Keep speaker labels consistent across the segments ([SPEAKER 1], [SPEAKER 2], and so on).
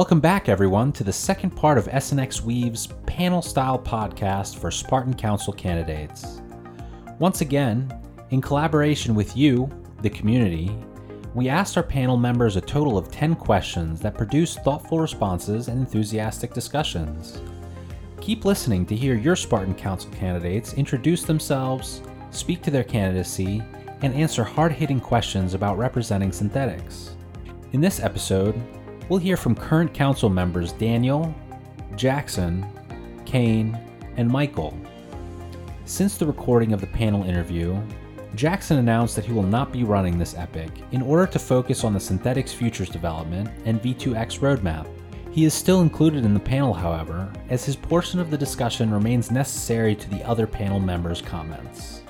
[SPEAKER 1] Welcome back, everyone, to the second part of SNX Weave's panel style podcast for Spartan Council candidates. Once again, in collaboration with you, the community, we asked our panel members a total of 10 questions that produced thoughtful responses and enthusiastic discussions. Keep listening to hear your Spartan Council candidates introduce themselves, speak to their candidacy, and answer hard hitting questions about representing Synthetix. In this episode, we'll hear from current council members Danijel, Jackson, Kain, and Michael. Since the recording of the panel interview, Jackson announced that he will not be running this epoch in order to focus on the Synthetix futures development and V2X roadmap. He is still included in the panel, however, as his portion of the discussion remains necessary to the other panel members' comments.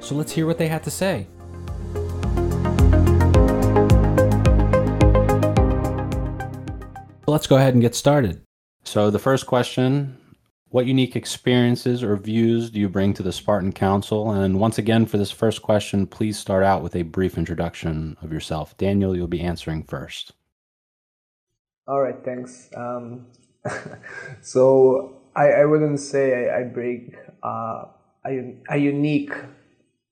[SPEAKER 1] So let's hear what they had to say. Let's go ahead and get started. So, the first question What unique experiences or views do you bring to the Spartan Council? And once again, for this first question, please start out with a brief introduction of yourself. Danijel, you'll be answering first.
[SPEAKER 2] All right, thanks. Um, so I, I wouldn't say I, I bring uh, a, a unique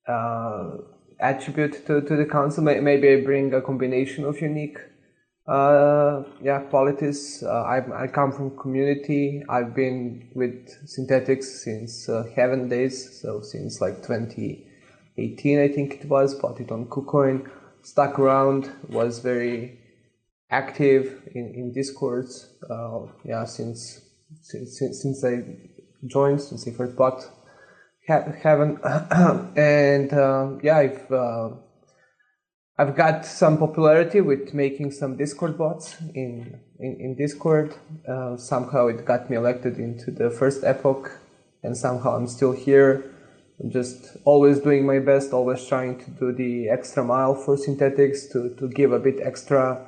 [SPEAKER 2] uh, attribute to, to the council. Maybe I bring a combination of unique uh, yeah politics. Uh, I, I come from community. I've been with Synthetix since uh, Havven days, so since like 2018, I think it was. Bought it on KuCoin, stuck around, was very active in, in discords uh, yeah since, since since i joined since i first bought Havven and uh, yeah i've uh, i've got some popularity with making some discord bots in in, in discord. Uh, somehow it got me elected into the first epoch and somehow i'm still here. I'm just always doing my best always trying to do the extra mile for Synthetix to, to give a bit extra.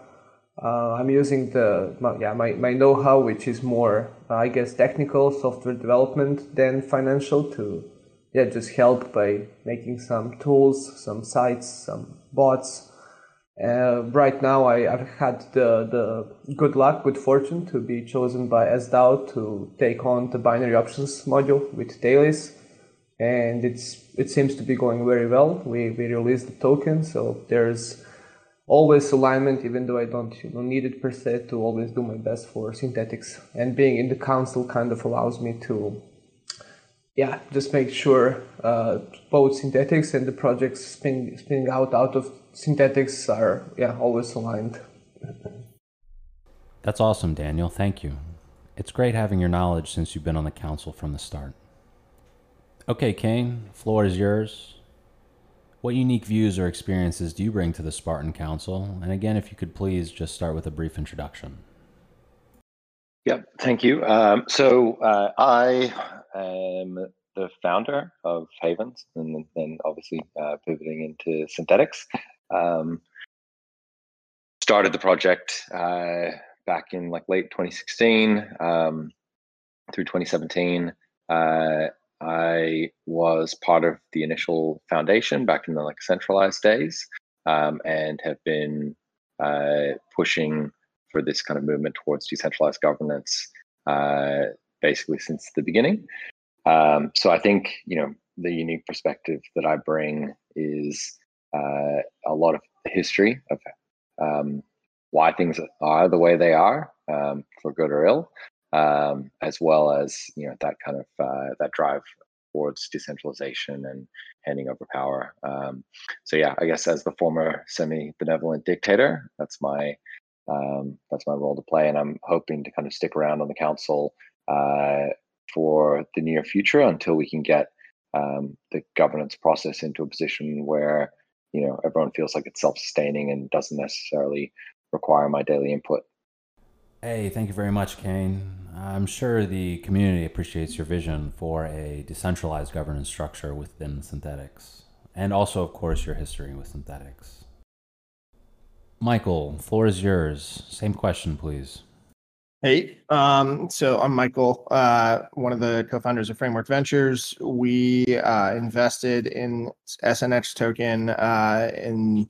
[SPEAKER 2] Uh, I'm using the my, yeah my, my know-how, which is more uh, I guess technical software development than financial, to yeah just help by making some tools, some sites, some bots. Uh, right now, I, have had the, the good luck, good fortune to be chosen by SDAO to take on the binary options module with Thales, and it's it seems to be going very well. We we released the token, so there's always alignment, even though I don't you know, need it per se, to always do my best for Synthetix. And being in the council kind of allows me to, yeah, just make sure uh, both Synthetix and the projects spinning, spinning out out of Synthetix are, yeah, always aligned.
[SPEAKER 1] That's awesome, Danijel. Thank you. It's great having your knowledge since you've been on the council from the start. Okay, Kain, floor is yours. What unique views or experiences do you bring to the Spartan Council? And again, if you could please just start with a brief introduction.
[SPEAKER 3] Yep, thank you. Um, so uh, I am the founder of Havvens, and then obviously uh, pivoting into Synthetix. Um, started the project uh, back in like late 2016 um, through 2017. Uh, I was part of the initial foundation back in the like centralized days, um, and have been uh, pushing for this kind of movement towards decentralized governance uh, basically since the beginning. Um, so I think you know the unique perspective that I bring is uh, a lot of history of um, why things are the way they are, um, for good or ill, um, as well as you know that kind of uh, that drive towards decentralization and handing over power. Um, so yeah, I guess as the former semi-benevolent dictator, that's my um, that's my role to play, and I'm hoping to kind of stick around on the council uh, for the near future until we can get um, the governance process into a position where you know everyone feels like it's self-sustaining and doesn't necessarily require my daily input.
[SPEAKER 1] Hey, thank you very much, Kain. I'm sure the community appreciates your vision for a decentralized governance structure within Synthetix, and also, of course, your history with Synthetix. Michael, floor is yours. Same question, please.
[SPEAKER 4] Hey, um, so I'm Michael, uh, one of the co-founders of Framework Ventures. We uh, invested in SNX token uh, in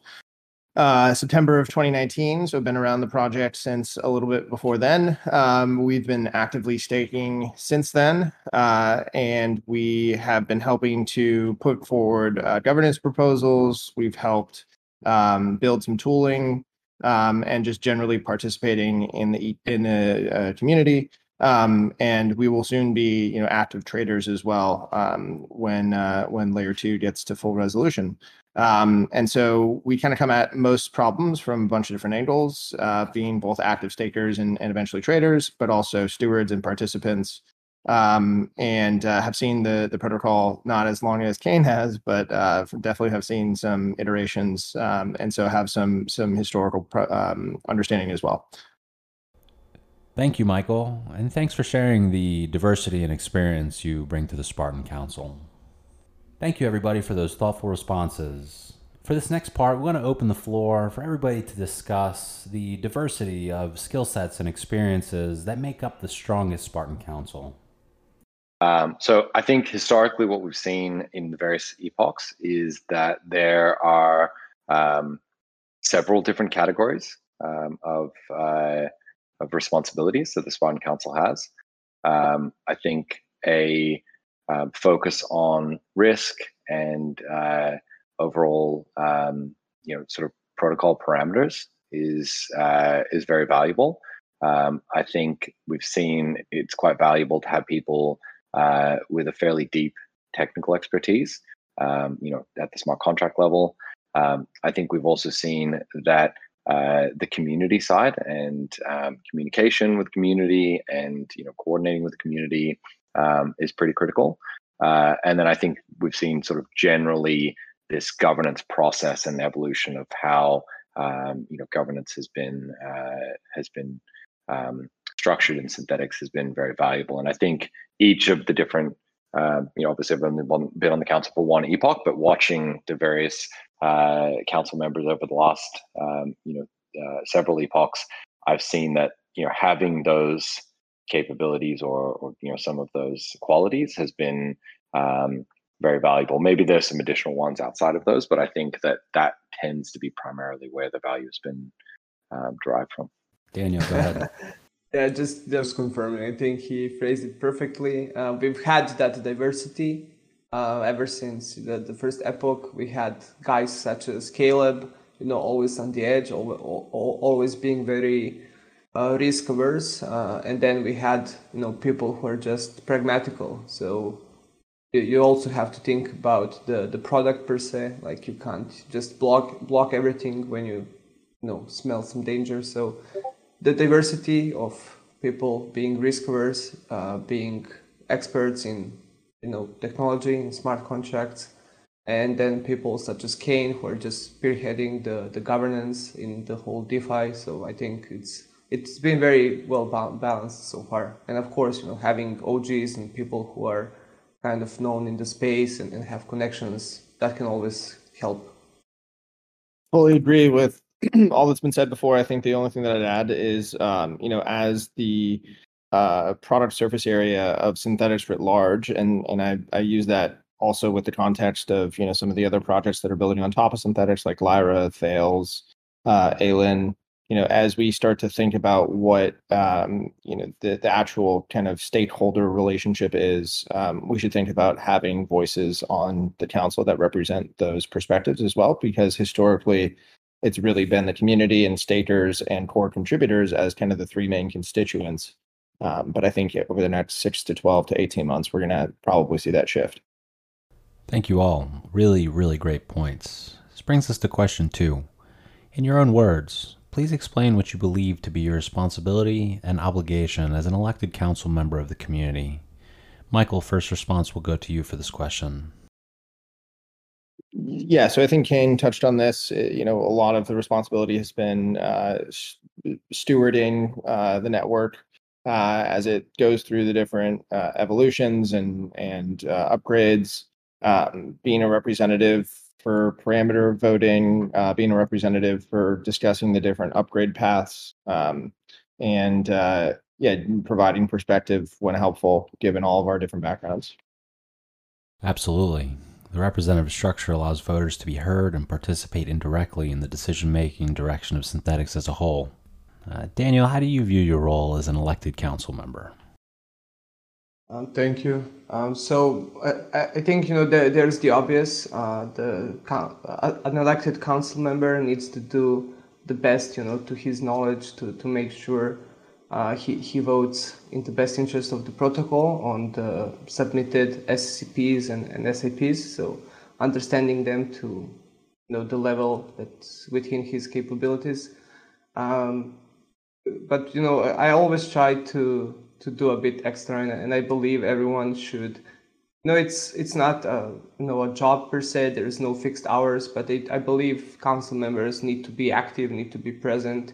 [SPEAKER 4] uh, September of 2019. So been around the project since a little bit before then. Um, we've been actively staking since then, uh, and we have been helping to put forward uh, governance proposals. We've helped um, build some tooling um, and just generally participating in the in the uh, community. Um, and we will soon be, you know, active traders as well um, when uh, when layer two gets to full resolution. Um, and so we kind of come at most problems from a bunch of different angles, uh, being both active stakers and, and eventually traders, but also stewards and participants. Um, and uh, have seen the the protocol not as long as Kain has, but uh, definitely have seen some iterations, um, and so have some some historical um, understanding as well.
[SPEAKER 1] Thank you, Michael, and thanks for sharing the diversity and experience you bring to the Spartan Council. Thank you, everybody, for those thoughtful responses. For this next part, we're going to open the floor for everybody to discuss the diversity of skill sets and experiences that make up the strongest Spartan Council.
[SPEAKER 3] Um, so, I think historically, what we've seen in the various epochs is that there are um, several different categories um, of uh, of responsibilities that the Spartan Council has. Um, I think a uh, focus on risk and uh, overall, um, you know, sort of protocol parameters is uh, is very valuable. I think we've seen it's quite valuable to have people uh, with a fairly deep technical expertise. Um, you know, at the smart contract level. Um, I think we've also seen that uh, the community side and um, communication with community and you know coordinating with the community um, is pretty critical. Uh, and then I think we've seen sort of generally this governance process and evolution of how um, you know governance has been uh, has been um, structured in Synthetix has been very valuable. And I think each of the different uh, you know, obviously I've only been on the council for one epoch, but watching the various uh, council members over the last, um, you know, uh, several epochs, I've seen that you know having those capabilities or, or you know some of those qualities has been um, very valuable. Maybe there's some additional ones outside of those, but I think that that tends to be primarily where the value has been um, derived from.
[SPEAKER 1] Danijel, go ahead.
[SPEAKER 2] Yeah, just just confirming. I think he phrased it perfectly. Uh, we've had that diversity uh, ever since the, the first epoch. We had guys such as Caleb, you know, always on the edge, always, being very uh, risk averse, uh, and then we had you know people who are just pragmatical. So you also have to think about the the product per se. Like you can't just block block everything when you you know smell some danger. So the diversity of people being risk averse, uh, being experts in you know technology and smart contracts, and then people such as Kain who are just spearheading the, the governance in the whole DeFi. So I think it's it's been very well balanced so far. And of course, you know, having OGs and people who are kind of known in the space and, and have connections that can always help.
[SPEAKER 4] Fully agree with all that's been said before, I think the only thing that I'd add is, um, you know, as the uh, product surface area of Synthetix writ large, and and I I use that also with the context of you know some of the other projects that are building on top of Synthetix like Lyra, Thales, uh, Aelin. You know, as we start to think about what um, you know the, the actual kind of stakeholder relationship is, um, we should think about having voices on the council that represent those perspectives as well, because historically it's really been the community and stakers and core contributors as kind of the three main constituents. Um, but I think over the next six to 12 to 18 months, we're going to probably see that shift.
[SPEAKER 1] Thank you all. Really, really great points. This brings us to question two. In your own words, please explain what you believe to be your responsibility and obligation as an elected council member of the community. Michael, first response will go to you for this question.
[SPEAKER 4] Yeah, so I think Kain touched on this. Uh, you know, a lot of the responsibility has been uh, stewarding uh, the network uh, as it goes through the different uh, evolutions and and uh, upgrades. Um, being a representative for parameter voting, being a representative for discussing the different upgrade paths, um, and yeah, providing perspective when helpful, given all of our different backgrounds.
[SPEAKER 1] Absolutely. The representative structure allows voters to be heard and participate indirectly in the decision making direction of Synthetix as a whole. Uh, Danijel, how do you view your role as an elected council member?
[SPEAKER 2] Um, thank you. Um, so I, I, think you know the, there's the obvious. Uh, the uh, an elected council member needs to do the best, you know, to his knowledge to, to make sure uh, he, he votes in the best interest of the protocol on the submitted SCPs and, and SAPs. So understanding them to you know the level that's within his capabilities. Um, but you know, I always try to to do a bit extra, and, and I believe everyone should. You know, it's it's not a, you know a job per se. There is no fixed hours, but it, I believe council members need to be active, need to be present.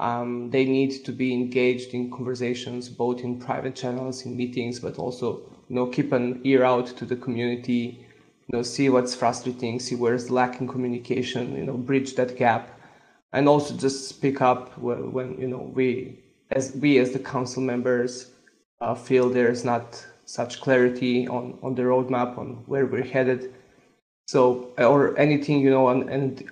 [SPEAKER 2] Um, they need to be engaged in conversations, both in private channels, in meetings, but also you know keep an ear out to the community. You know, see what's frustrating, see where's lacking communication. You know, bridge that gap and also just speak up when, when you know we as we as the council members uh, feel there's not such clarity on on the roadmap on where we're headed so or anything you know an,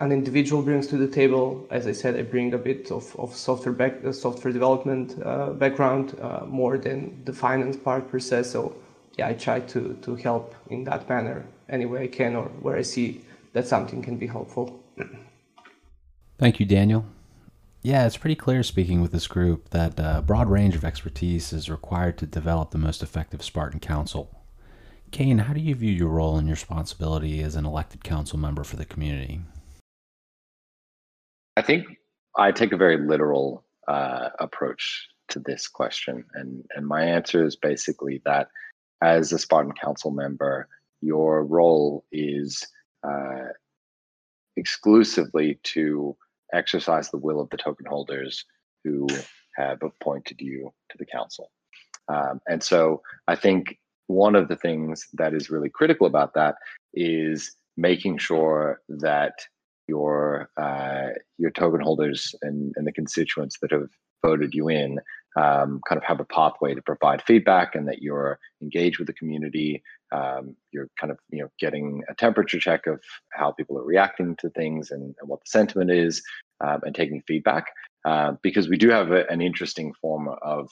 [SPEAKER 2] an individual brings to the table as i said i bring a bit of, of software back uh, software development uh, background uh, more than the finance part per se so yeah i try to to help in that manner any way i can or where i see that something can be helpful
[SPEAKER 1] Thank you, Danijel. Yeah, it's pretty clear speaking with this group that a broad range of expertise is required to develop the most effective Spartan Council. Kain, how do you view your role and your responsibility as an elected council member for the community?
[SPEAKER 3] I think I take a very literal uh, approach to this question, and and my answer is basically that as a Spartan Council member, your role is uh, exclusively to exercise the will of the token holders who have appointed you to the council. Um, and so I think one of the things that is really critical about that is making sure that your uh, your token holders and, and the constituents that have voted you in um, kind of have a pathway to provide feedback and that you're engaged with the community um, you're kind of you know getting a temperature check of how people are reacting to things and, and what the sentiment is um, and taking feedback uh, because we do have a, an interesting form of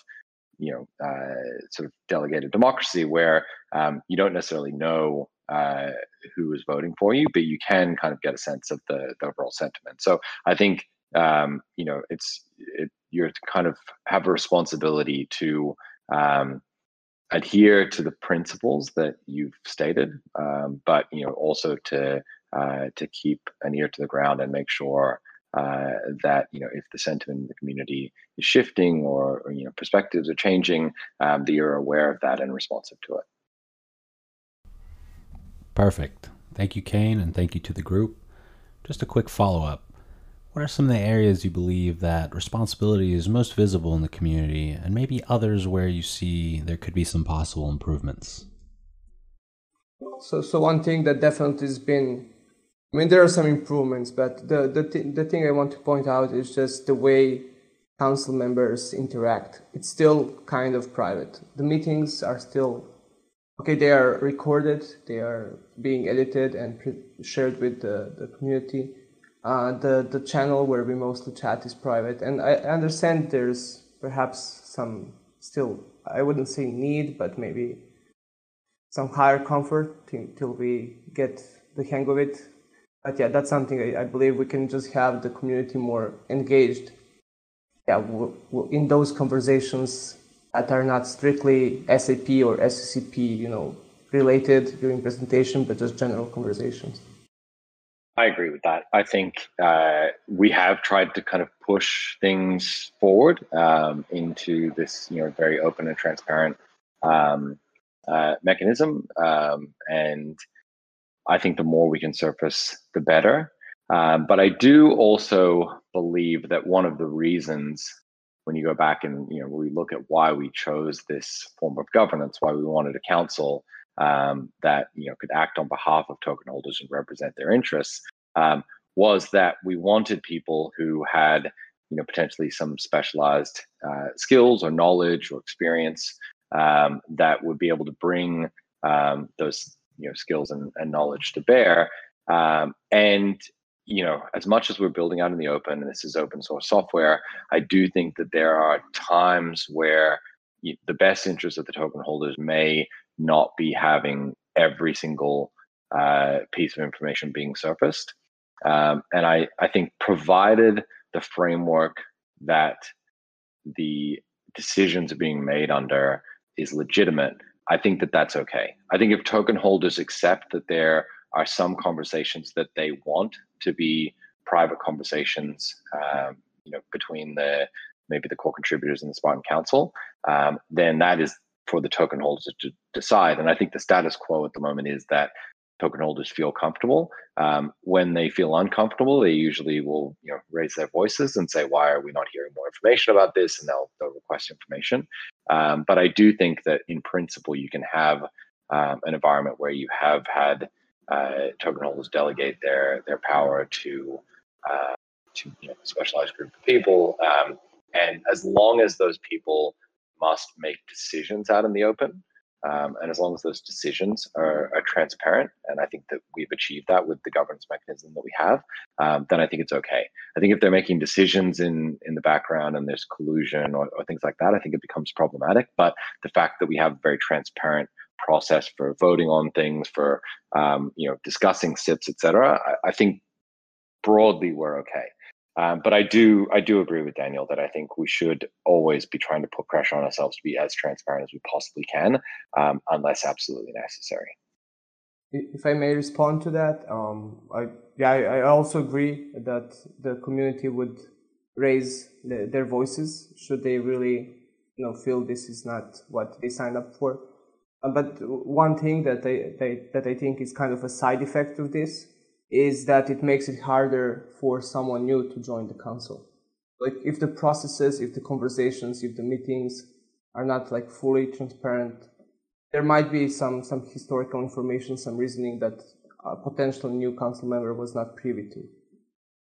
[SPEAKER 3] you know uh, sort of delegated democracy where um, you don't necessarily know uh, who is voting for you but you can kind of get a sense of the, the overall sentiment. So i think um, you know it's it, you're kind of have a responsibility to um, adhere to the principles that you've stated, um, but you know also to uh, to keep an ear to the ground and make sure uh, that you know if the sentiment in the community is shifting or, or you know perspectives are changing, um, that you're aware of that and responsive to it.
[SPEAKER 1] Perfect. Thank you, Kain, and thank you to the group. Just a quick follow up. What are some of the areas you believe that responsibility is most visible in the community, and maybe others where you see there could be some possible improvements?
[SPEAKER 2] So, so one thing that definitely has been, I mean, there are some improvements, but the the th- the thing I want to point out is just the way council members interact. It's still kind of private. The meetings are still okay. They are recorded. They are being edited and pre- shared with the, the community uh, the the channel where we mostly chat is private, and I understand there's perhaps some still I wouldn't say need, but maybe some higher comfort till we get the hang of it. But yeah, that's something I, I believe we can just have the community more engaged. Yeah, in those conversations that are not strictly SAP or SCP, you know, related during presentation, but just general conversations.
[SPEAKER 3] I agree with that. I think uh, we have tried to kind of push things forward um, into this, you know, very open and transparent um, uh, mechanism, um, and I think the more we can surface, the better. Um, but I do also believe that one of the reasons, when you go back and you know we look at why we chose this form of governance, why we wanted a council, um, that you know could act on behalf of token holders and represent their interests um, was that we wanted people who had you know potentially some specialized uh, skills or knowledge or experience um, that would be able to bring um, those you know skills and, and knowledge to bear. Um, and you know, as much as we're building out in the open, and this is open source software, I do think that there are times where the best interest of the token holders may not be having every single uh, piece of information being surfaced. Um, and I, I think provided the framework that the decisions are being made under is legitimate, I think that that's okay. I think if token holders accept that there are some conversations that they want to be private conversations, um, you know, between the maybe the core contributors and the Spartan Council, um, then that is for the token holders to decide. And I think the status quo at the moment is that token holders feel comfortable. Um, when they feel uncomfortable, they usually will you know raise their voices and say, "Why are we not hearing more information about this?" And they'll they'll request information. Um, but I do think that in principle, you can have um, an environment where you have had uh, token holders delegate their their power to uh, to you know, a specialized group of people, um, and as long as those people must make decisions out in the open, um, and as long as those decisions are, are, transparent, and I think that we've achieved that with the governance mechanism that we have, um, then I think it's okay. I think if they're making decisions in in the background and there's collusion or, or, things like that, I think it becomes problematic. But the fact that we have a very transparent process for voting on things, for um, you know discussing SIPs, etc., I, I think broadly we're okay. Um, but I do I do agree with Danijel that I think we should always be trying to put pressure on ourselves to be as transparent as we possibly can, um, unless absolutely necessary.
[SPEAKER 2] If I may respond to that, um, I yeah I, also agree that the community would raise the, their voices should they really you know feel this is not what they signed up for. Uh, but one thing that I, they, that I think is kind of a side effect of this is that it makes it harder for someone new to join the council. Like if the processes, if the conversations, if the meetings are not like fully transparent, there might be some some historical information, some reasoning that a potential new council member was not privy to.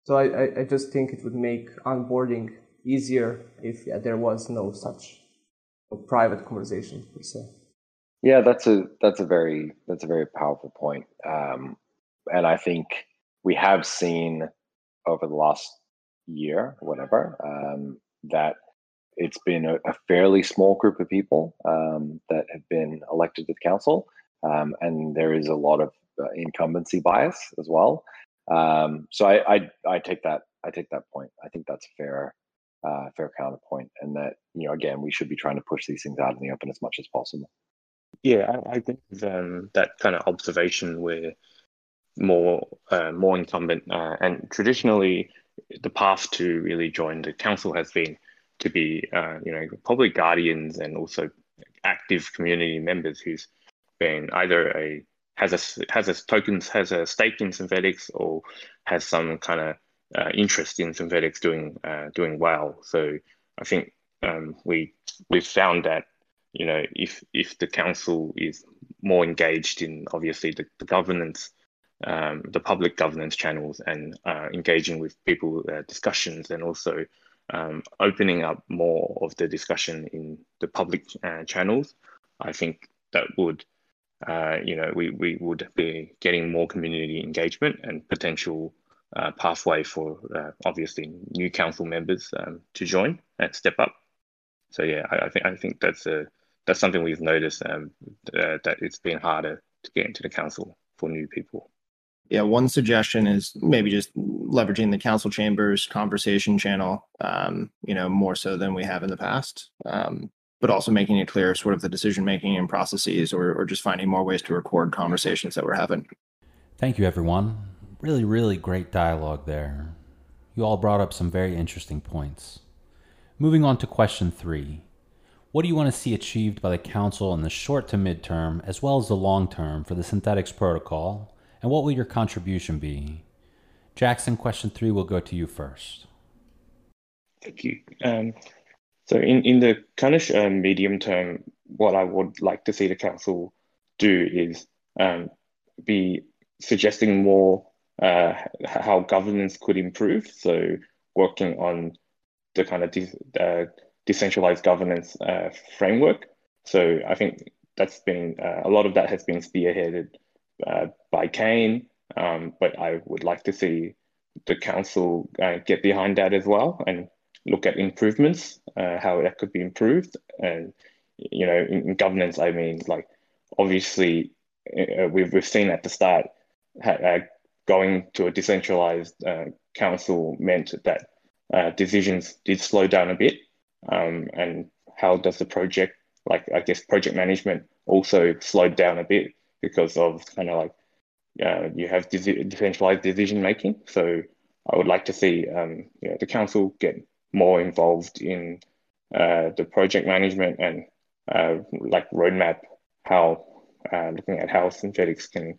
[SPEAKER 2] So I, I just think it would make onboarding easier if yeah, there was no such private conversations per se.
[SPEAKER 3] Yeah, that's a that's a very that's a very powerful point. Um, and I think we have seen over the last year, whatever, um, that it's been a, a, fairly small group of people um, that have been elected to the council, um, and there is a lot of uh, incumbency bias as well. Um, so I, I, I take that I take that point. I think that's a fair uh, fair counterpoint, and that you know again we should be trying to push these things out in the open as much as possible.
[SPEAKER 5] Yeah, I, I think um, that kind of observation where more uh, more incumbent. Uh, and traditionally, the path to really join the council has been to be, uh, you know, probably guardians and also active community members who's been either a has a has a tokens has a stake in Synthetix or has some kind of uh, interest in Synthetix doing uh, doing well. So I think um, we we've found that you know if if the council is more engaged in obviously the, the governance um, the public governance channels and uh, engaging with people uh, discussions and also um, opening up more of the discussion in the public uh, channels, I think that would, uh, you know, we, we would be getting more community engagement and potential uh, pathway for uh, obviously new council members um, to join and step up. So yeah, I, I, think I think that's a that's something we've noticed um, that it's been harder to get into the council for new people
[SPEAKER 4] yeah, one suggestion is maybe just leveraging the council chambers conversation channel, um, you know, more so than we have in the past. Um, but also making it clear sort of the decision making and processes or, or just finding more ways to record conversations that we're having.
[SPEAKER 1] Thank you, everyone. Really, really great dialogue there. You all brought up some very interesting points. Moving on to question three. What do you want to see achieved by the Council in the short to midterm, as well as the long term, for the Synthetix protocol, and what will your contribution be? Jackson, question three will go to you first.
[SPEAKER 5] Thank you. Um, so, in, in the kind of uh, medium term, what I would like to see the council do is um, be suggesting more uh, how governance could improve. So, working on the kind of de- uh, decentralized governance uh, framework. So, I think that's been uh, a lot of that has been spearheaded uh, by Kain, um, but I would like to see the council uh, get behind that as well and look at improvements, uh, how that could be improved. And, you know, in, in governance, I mean, like, obviously, uh, we've, we've seen at the start, uh, going to a decentralized uh, council meant that decisions did slow down a bit. Um, and how does the project, like, I guess, project management also slowed down a bit because of kind of like uh, you have decentralized decision making. So I would like to see um, you know, the council get more involved in uh, the project management and uh, like roadmap how uh, looking at how Synthetix can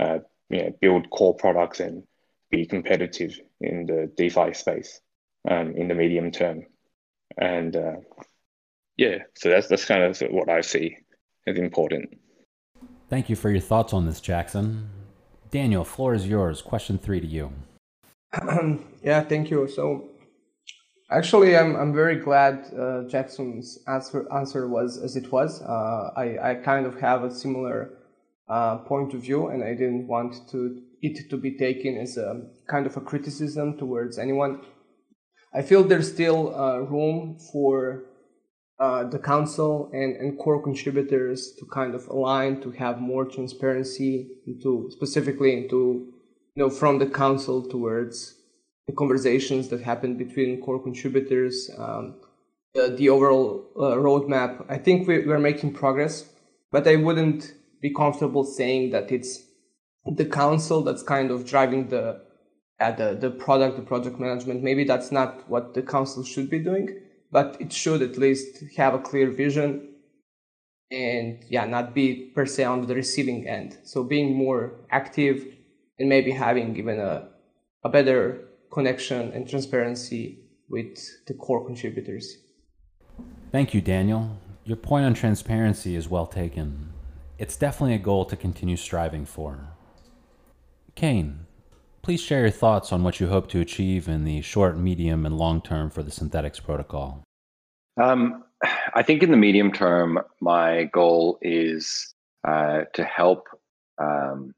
[SPEAKER 5] uh, you know, build core products and be competitive in the DeFi space um, in the medium term. And uh, yeah, so that's that's kind of what I see as important.
[SPEAKER 1] Thank you for your thoughts on this, Jackson. Danijel, floor is yours. Question three to you.
[SPEAKER 2] yeah, thank you. So, actually, I'm I'm very glad uh, Jackson's answer answer was as it was. Uh, I I kind of have a similar uh, point of view, and I didn't want to it to be taken as a kind of a criticism towards anyone. I feel there's still uh, room for uh, the council and, and core contributors to kind of align to have more transparency into specifically into you know from the council towards the conversations that happen between core contributors um, the, overall uh, roadmap. I think we, we're making progress but i wouldn't be comfortable saying that it's the council that's kind of driving the uh, the, the product the project management. Maybe that's not what the council should be doing but it should at least have a clear vision and yeah not be per se on the receiving end. So being more active and maybe having even a, a better connection and transparency with the core contributors.
[SPEAKER 1] Thank you Danijel. Your point on transparency is well taken. It's definitely a goal to continue striving for. Kain please share your thoughts on what you hope to achieve in the short, medium, and long term for the Synthetix protocol.
[SPEAKER 3] Um, I think in the medium term, my goal is uh, to help. Um,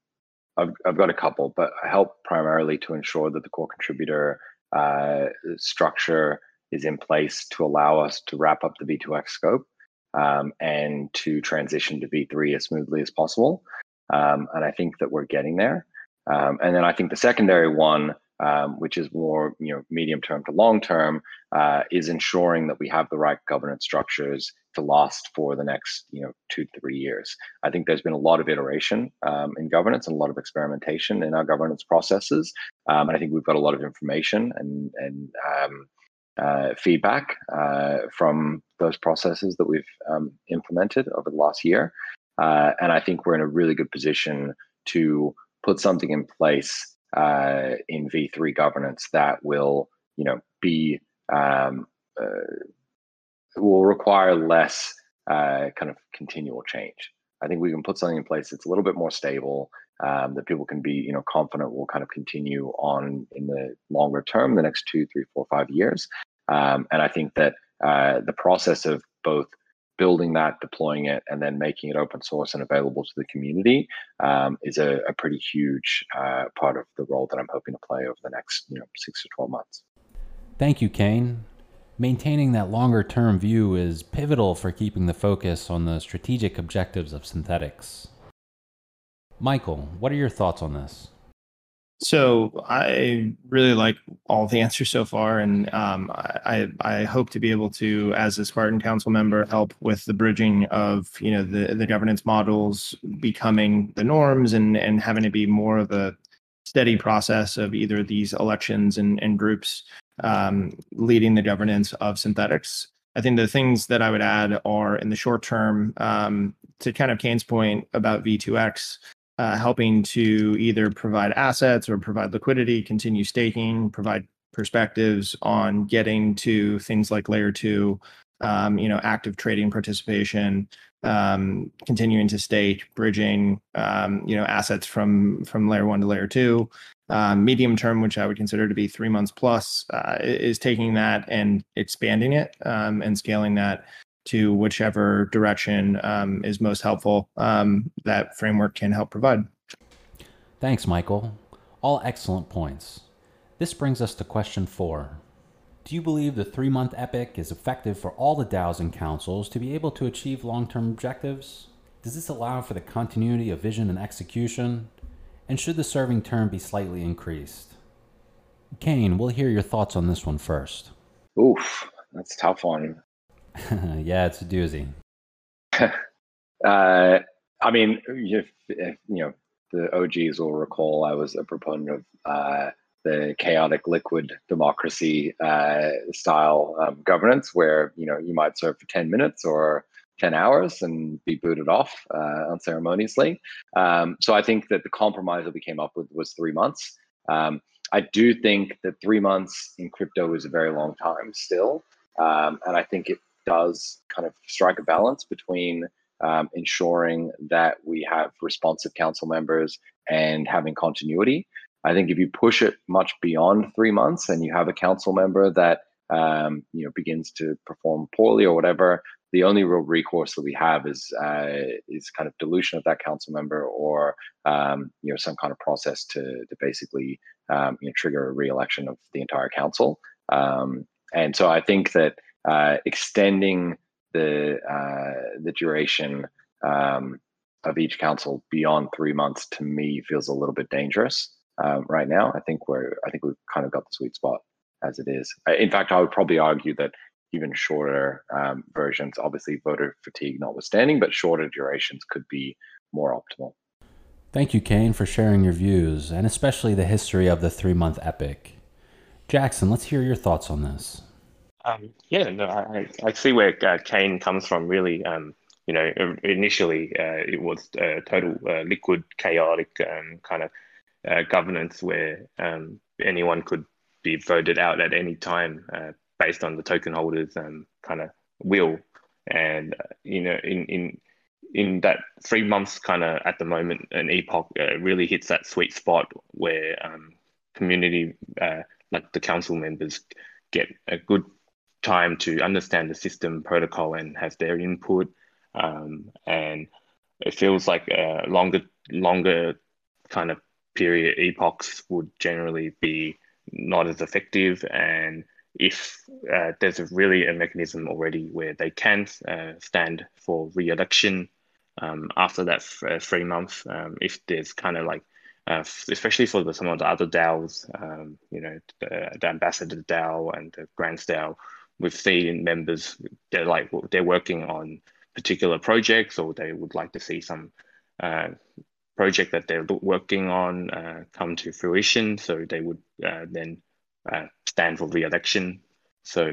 [SPEAKER 3] I've, I've, got a couple, but help primarily to ensure that the core contributor uh, structure is in place to allow us to wrap up the V2X scope um, and to transition to V3 as smoothly as possible. Um, and I think that we're getting there. Um, and then I think the secondary one, um, which is more you know medium term to long term, uh, is ensuring that we have the right governance structures to last for the next you know two three years. I think there's been a lot of iteration um, in governance and a lot of experimentation in our governance processes, um, and I think we've got a lot of information and and um, uh, feedback uh, from those processes that we've um, implemented over the last year. Uh, and I think we're in a really good position to put something in place uh, in V3 governance that will, you know, be um, uh, will require less uh, kind of continual change. I think we can put something in place that's a little bit more stable, um, that people can be, you know, confident will kind of continue on in the longer term, the next two, three, four, five years. Um, and I think that uh, the process of both building that, deploying it, and then making it open source and available to the community um, is a, a, pretty huge uh, part of the role that I'm hoping to play over the next you know six to twelve months.
[SPEAKER 1] Thank you, Kain. Maintaining that longer term view is pivotal for keeping the focus on the strategic objectives of Synthetix. Michael, what are your thoughts on this?
[SPEAKER 4] So I really like all the answers so far, and um, I I hope to be able to, as a Spartan Council member, help with the bridging of you know the the governance models becoming the norms and and having to be more of a steady process of either these elections and, and groups um, leading the governance of Synthetix. I think the things that I would add are in the short term um, to kind of Kain's point about V2X uh, helping to either provide assets or provide liquidity, continue staking, provide perspectives on getting to things like layer two, um, you know, active trading participation, um, continuing to stake, bridging, um, you know, assets from from layer one to layer two. Um, medium term, which I would consider to be three months plus, uh, is taking that and expanding it um, and scaling that to whichever direction um, is most helpful um, that framework can help provide.
[SPEAKER 1] Thanks, Michael. All excellent points. This brings us to question four. Do you believe the three month epoch is effective for all the DAOs and councils to be able to achieve long term objectives? Does this allow for the continuity of vision and execution? And should the serving term be slightly increased? Kain, we'll hear your thoughts on this one first.
[SPEAKER 3] Oof, that's a tough one.
[SPEAKER 1] yeah, it's a doozy.
[SPEAKER 3] uh, I mean, if, if, you know, the OGs will recall I was a proponent of uh, the chaotic liquid democracy uh, style um, governance, where you know you might serve for ten minutes or ten hours and be booted off uh, unceremoniously. Um, so I think that the compromise that we came up with was three months. Um, I do think that three months in crypto is a very long time still, um, and I think it does kind of strike a balance between um, ensuring that we have responsive council members and having continuity. I think if you push it much beyond three months and you have a council member that um, you know begins to perform poorly or whatever, the only real recourse that we have is uh, is kind of dilution of that council member or um, you know some kind of process to to basically um, you know trigger a re-election of the entire council. Um, and so I think that uh, extending the uh, the duration um, of each council beyond three months to me feels a little bit dangerous um, right now. I think we're I think we've kind of got the sweet spot as it is. In fact, I would probably argue that even shorter um, versions, obviously voter fatigue notwithstanding, but shorter durations could be more optimal.
[SPEAKER 1] Thank you, Kain, for sharing your views and especially the history of the three month epoch. Jackson, let's hear your thoughts on this.
[SPEAKER 5] Um, yeah, no, I, I see where uh, Kain comes from. Really, um, you know, initially uh, it was a total uh, liquid, chaotic um, kind of uh, governance where um, anyone could be voted out at any time uh, based on the token holders um, kind of will. And uh, you know, in in in that three months kind of at the moment, an epoch really hits that sweet spot where um, community, like the council members, get a good time to understand the system protocol and have their input. Um, and it feels like a longer, longer kind of period epochs would generally be not as effective. And if uh, there's a really a mechanism already where they can uh, stand for re-election um, after that uh, three months, um, if there's kind of like uh, especially for the, some of the other DAOs, um, you know, the, the ambassador DAO and the grants DAO, we've seen members they're like they're working on particular projects or they would like to see some uh, project that they're working on uh, come to fruition. So they would uh, then uh, stand for re-election. So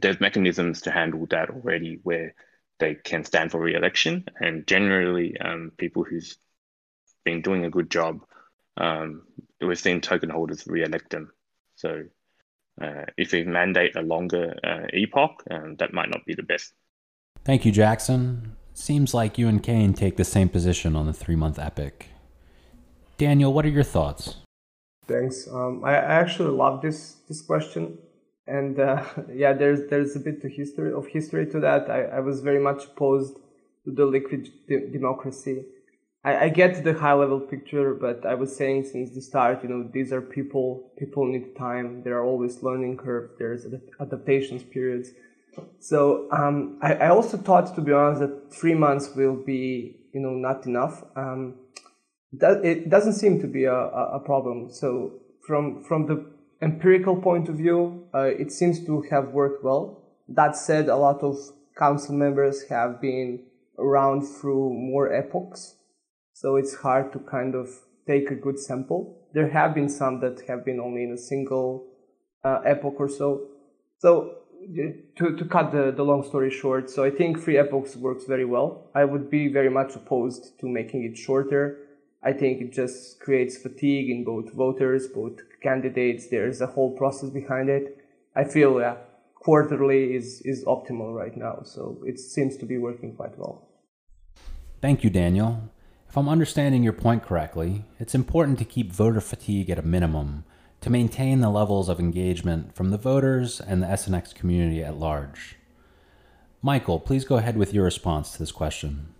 [SPEAKER 5] there's mechanisms to handle that already where they can stand for re-election. And generally um, people who's been doing a good job um, we've seen token holders re-elect them. So uh, if we mandate a longer uh, epoch, um, that might not be the best.
[SPEAKER 1] Thank you, Jackson. Seems like you and Kain take the same position on the three month epoch. Danijel, what are your thoughts?
[SPEAKER 2] Thanks. Um, I, I actually love this this question, and uh, yeah, there's there's a bit of history of history to that. I, I was very much opposed to the liquid de- democracy I, I get the high level picture, but I was saying since the start, you know, these are people. People need time. There are always learning curves. There's adaptations periods. So um, I, I also thought, to be honest, that three months will be, you know, not enough. Um, that it doesn't seem to be a, a problem. So from from the empirical point of view, uh, it seems to have worked well. That said, a lot of council members have been around through more epochs so it's hard to kind of take a good sample. There have been some that have been only in a single uh, epoch or so. So to, to cut the, the long story short, so I think free epochs works very well. I would be very much opposed to making it shorter. I think it just creates fatigue in both voters, both candidates. There's a whole process behind it. I feel yeah, quarterly is, is optimal right now. So it seems to be working quite well.
[SPEAKER 1] Thank you, Danijel. If I'm understanding your point correctly, it's important to keep voter fatigue at a minimum to maintain the levels of engagement from the voters and the SNX community at large. Michael, please go ahead with your response to this question.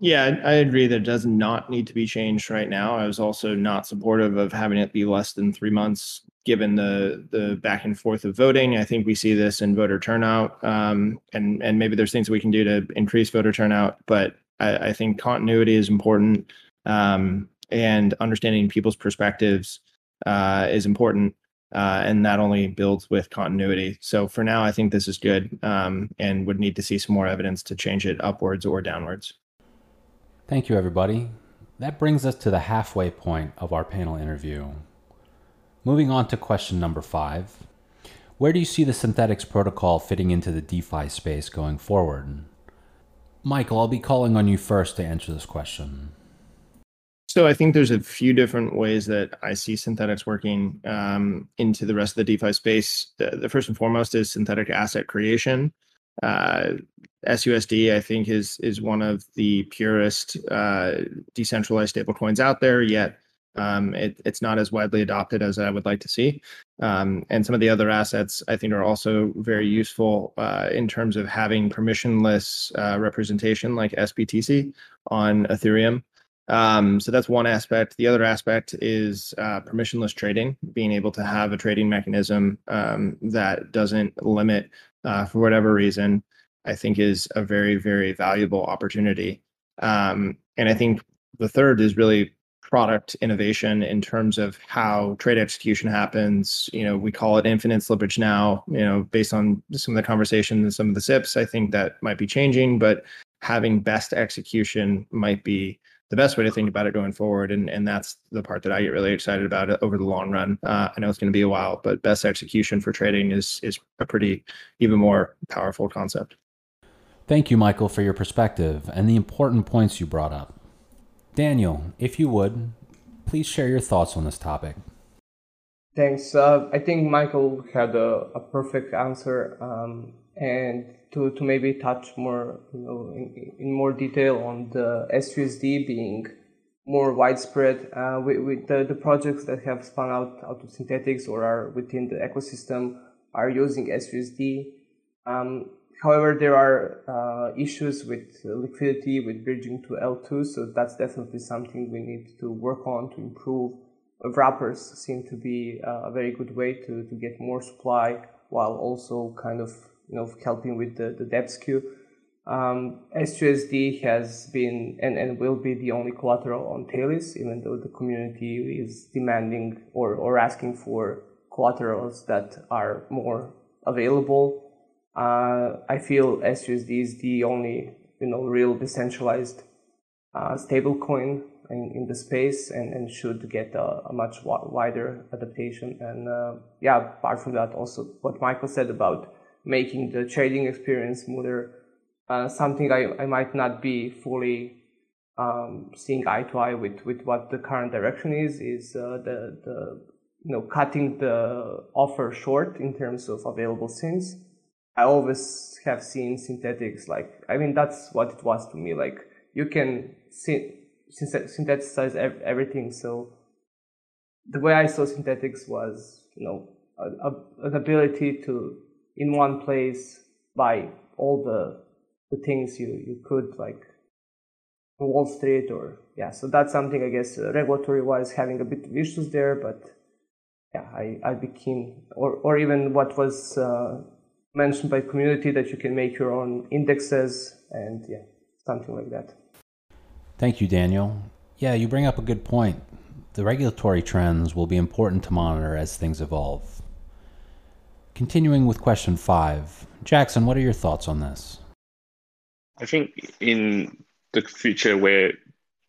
[SPEAKER 4] Yeah, I agree that it does not need to be changed right now. I was also not supportive of having it be less than three months, given the the back and forth of voting. I think we see this in voter turnout, um, and and maybe there's things we can do to increase voter turnout. But I, I think continuity is important, um, and understanding people's perspectives uh, is important. Uh, and that only builds with continuity. So for now, I think this is good um, and would need to see some more evidence to change it upwards or downwards.
[SPEAKER 1] Thank you, everybody. That brings us to the halfway point of our panel interview. Moving on to question number five Where do you see the Synthetix protocol fitting into the DeFi space going forward? Michael, I'll be calling on you first to answer this question.
[SPEAKER 4] So I think there's a few different ways that I see Synthetix working um, into the rest of the DeFi space. The, the, first and foremost is synthetic asset creation. Uh, SUSD, I think, is is one of the purest uh, decentralized stablecoins out there. Yet um, it, it's not as widely adopted as I would like to see. Um, and some of the other assets I think are also very useful uh, in terms of having permissionless uh, representation like SBTC on Ethereum. Um, so that's one aspect. The other aspect is uh, permissionless trading, being able to have a trading mechanism um, that doesn't limit, uh, for whatever reason, I think is a very, very valuable opportunity. Um, and I think the third is really product innovation in terms of how trade execution happens. You know, we call it infinite slippage now, you know, based on some of the conversation and some of the SIPs, I think that might be changing, but having best execution might be the best way to think about it going forward. And, and that's the part that I get really excited about over the long run. Uh, I know it's going to be a while, but best execution for trading is, is a pretty even more powerful concept.
[SPEAKER 1] Thank you, Michael, for your perspective and the important points you brought up. Danijel, if you would, please share your thoughts on this topic.
[SPEAKER 2] Thanks. Uh, I think Michael had a, a perfect answer. Um, and to, to maybe touch more, you know, in, in more detail on the SUSD being more widespread uh, with, with the, the projects that have spun out out of Synthetix or are within the ecosystem are using SUSD. Um, however, there are uh, issues with liquidity, with bridging to L2, so that's definitely something we need to work on to improve. Wrappers seem to be uh, a very good way to, to get more supply while also kind of you know, helping with the, the depth skew. Um, SUSD has been and, and will be the only collateral on Thales, even though the community is demanding or, or asking for collaterals that are more available. Uh, I feel SUSD is the only you know real decentralized uh, stablecoin in, in the space and, and should get a, a much wider adaptation. And uh, yeah, apart from that, also what Michael said about making the trading experience smoother. Uh, something I, I might not be fully um, seeing eye to eye with, with what the current direction is, is uh, the, the you know cutting the offer short in terms of available synths. I always have seen Synthetix like I mean that's what it was to me like you can sy- synthesize everything so the way I saw Synthetix was you know a, a, an ability to in one place buy all the the things you you could like Wall Street or yeah. So that's something I guess uh, regulatory wise having a bit of issues there, but yeah, I I'd be keen or or even what was uh, mentioned by community that you can make your own indexes and yeah, something like that.
[SPEAKER 1] Thank you, Danijel. Yeah, you bring up a good point. The regulatory trends will be important to monitor as things evolve. Continuing with question five, Jackson, what are your thoughts on this?
[SPEAKER 5] I think in the future where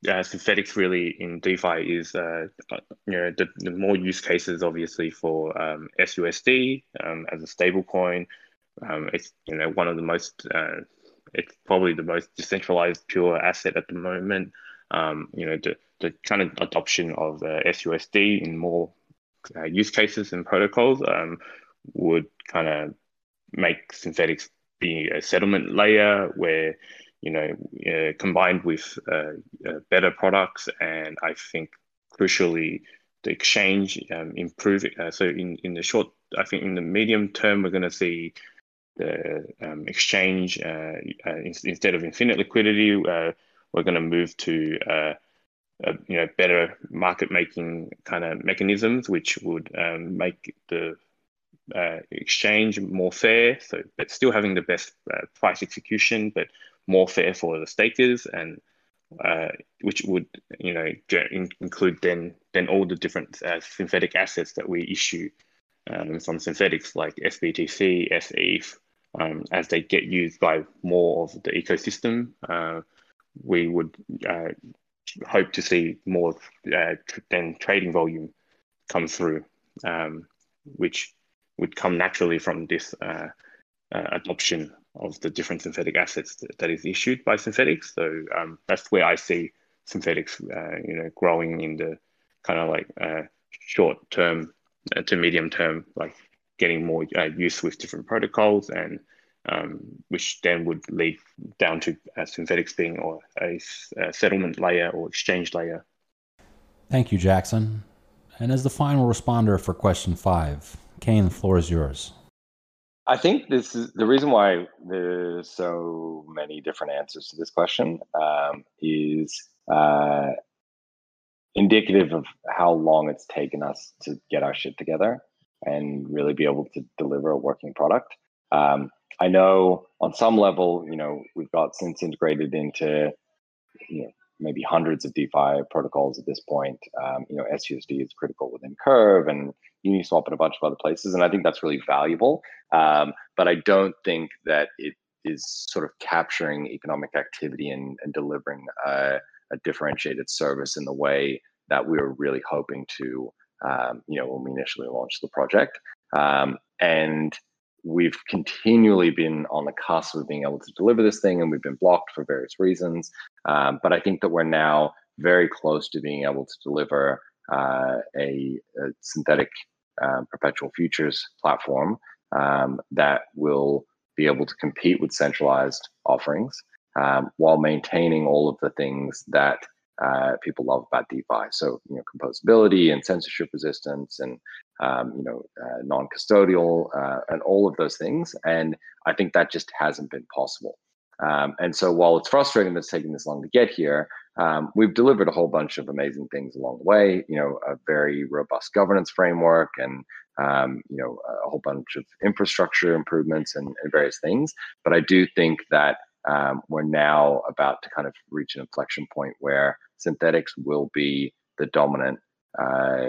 [SPEAKER 5] uh, Synthetix really in DeFi is, uh, uh, you know, the, the, more use cases obviously for um, SUSD um, as a stable coin. Um, it's, you know, one of the most, uh, it's probably the most decentralized pure asset at the moment. Um, you know, the, the kind of adoption of uh, SUSD in more uh, use cases and protocols um, would kind of make Synthetix be a settlement layer where you know uh, combined with uh, uh, better products and I think crucially the exchange um, improve. Uh, so in in the short, I think in the medium term we're going to see the um, exchange uh, uh, in, instead of infinite liquidity we're going to move to uh, uh, you know better market making kind of mechanisms, which would um, make the uh, exchange more fair. So, but still having the best uh, price execution, but more fair for the stakers, and uh, which would you know include then then all the different uh, synthetic assets that we issue um, from Synthetix like SBTC, SETH, um, as they get used by more of the ecosystem. Uh, we would uh, hope to see more uh, than trading volume come through, um, which would come naturally from this uh, uh, adoption of the different synthetic assets that, is issued by Synthetix. So um, that's where I see Synthetix, uh, you know, growing in the kind of like short term to medium term, like getting more use with different protocols and um, which then would lead down to uh, Synthetix being or a, a, settlement layer or exchange layer.
[SPEAKER 1] Thank you, Jackson. And as the final responder for question five, Kain, the floor is yours.
[SPEAKER 3] I think this is the reason why there's so many different answers to this question um, is uh, indicative of how long it's taken us to get our shit together and really be able to deliver a working product. Um, I know on some level, you know, we've got synths integrated into, you know, maybe hundreds of DeFi protocols at this point. Um, you know, SUSD is critical within Curve and Uniswap and a bunch of other places, and I think that's really valuable. Um, but I don't think that it is sort of capturing economic activity and, and delivering a, a, differentiated service in the way that we were really hoping to. Um, you know, when we initially launched the project, um, and we've continually been on the cusp of being able to deliver this thing, and we've been blocked for various reasons. Um, but I think that we're now very close to being able to deliver uh, a, a, synthetic um, perpetual futures platform um, that will be able to compete with centralized offerings um, while maintaining all of the things that uh, people love about DeFi. So, you know, composability and censorship resistance and, um, you know, uh, non-custodial uh, and all of those things. And I think that just hasn't been possible. Um, and so while it's frustrating that it's taking this long to get here, um, we've delivered a whole bunch of amazing things along the way, you know, a very robust governance framework and, um, you know, a whole bunch of infrastructure improvements and, and various things. But I do think that um, we're now about to kind of reach an inflection point where Synthetix will be the dominant uh,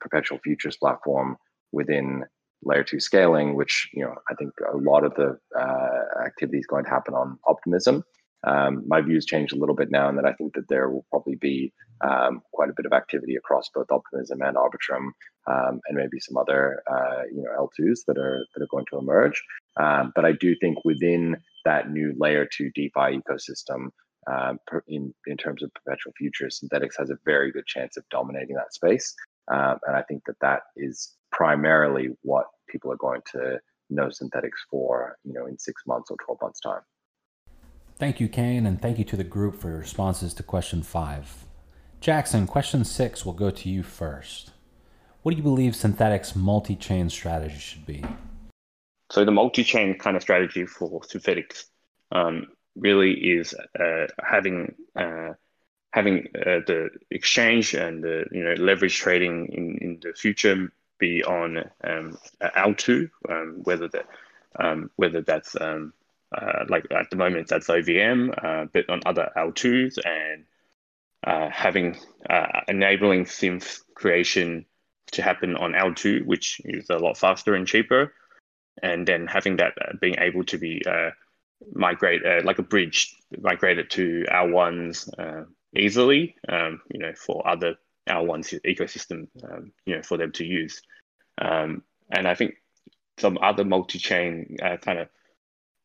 [SPEAKER 3] perpetual futures platform within layer two scaling, which you know I think a lot of the uh, activity is going to happen on Optimism. Um, my views changed a little bit now, and that I think that there will probably be um, quite a bit of activity across both Optimism and Arbitrum, um, and maybe some other uh, you know L2s that are that are going to emerge. Um, but I do think within that new layer two DeFi ecosystem, um, in in terms of perpetual futures, Synthetix has a very good chance of dominating that space, um, and I think that that is primarily what people are going to know Synthetix for, you know, in six months or twelve months time.
[SPEAKER 1] Thank you, Kain, and thank you to the group for your responses to question five. Jackson, question six will go to you first. What do you believe Synthetix multi-chain strategy should be?
[SPEAKER 5] So the multi-chain kind of strategy for Synthetix um, really is uh, having uh, having uh, the exchange and the you know leverage trading in, in the future be on um, L2, um, whether that um, whether that's um, uh, like at the moment that's OVM, uh, but on other L2s and uh, having uh, enabling synth creation to happen on L2, which is a lot faster and cheaper, and then having that uh, being able to be uh, migrate like a bridge migrated to L1s uh, easily, um, you know, for other L1 ecosystem, um, you know, for them to use. Um, and I think some other multi-chain kind of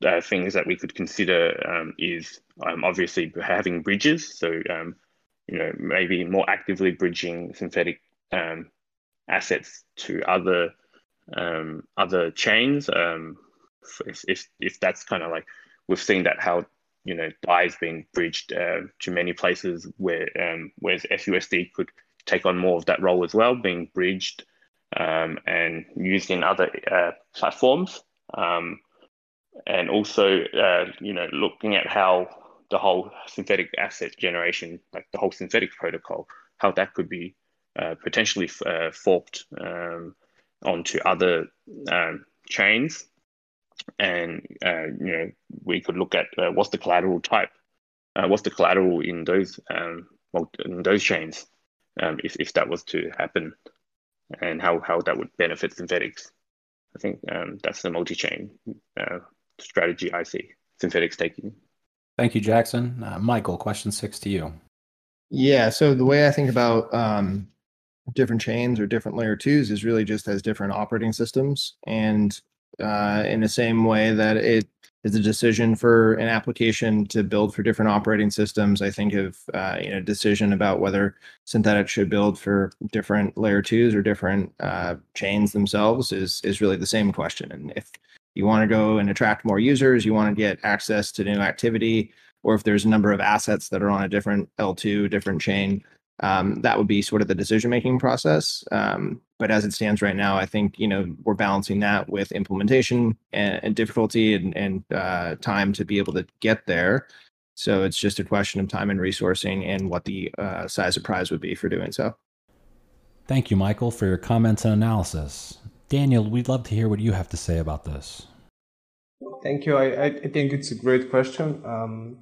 [SPEAKER 5] uh, things that we could consider um, is um, obviously having bridges. So, um, you know, maybe more actively bridging synthetic assets to other other chains. if, if, if that's kind of like we've seen that how you know DAI's been bridged uh, to many places where um, whereas SUSD could take on more of that role as well, being bridged um, and used in other uh, platforms, um, and also uh, you know looking at how the whole synthetic asset generation, like the whole synthetic protocol, how that could be uh, potentially uh, forked um, onto other um, chains. And uh, you know, we could look at uh, what's the collateral type, uh, what's the collateral in those um, in those chains, um, if if that was to happen, and how how that would benefit Synthetix. I think um, that's the multi-chain strategy I see Synthetix taking.
[SPEAKER 1] Thank you, Jackson. Uh, Michael, question six to you.
[SPEAKER 4] Yeah. So the way I think about um, different chains or different layer twos is really just as different operating systems. And uh, in the same way that it is a decision for an application to build for different operating systems, I think of uh, you know decision about whether synthetic should build for different layer twos or different uh, chains themselves is is really the same question. And if you want to go and attract more users, you want to get access to new activity, or if there's a number of assets that are on a different L2, different chain, um, that would be sort of the decision making process. Um, but as it stands right now, I think you know we're balancing that with implementation and, and difficulty and, and uh, time to be able to get there. So it's just a question of time and resourcing and what the uh, size of prize would be for doing so.
[SPEAKER 1] Thank you, Michael, for your comments and analysis. Danijel, we'd love to hear what you have to say about this.
[SPEAKER 2] Thank you. I, I think it's a great question. Um,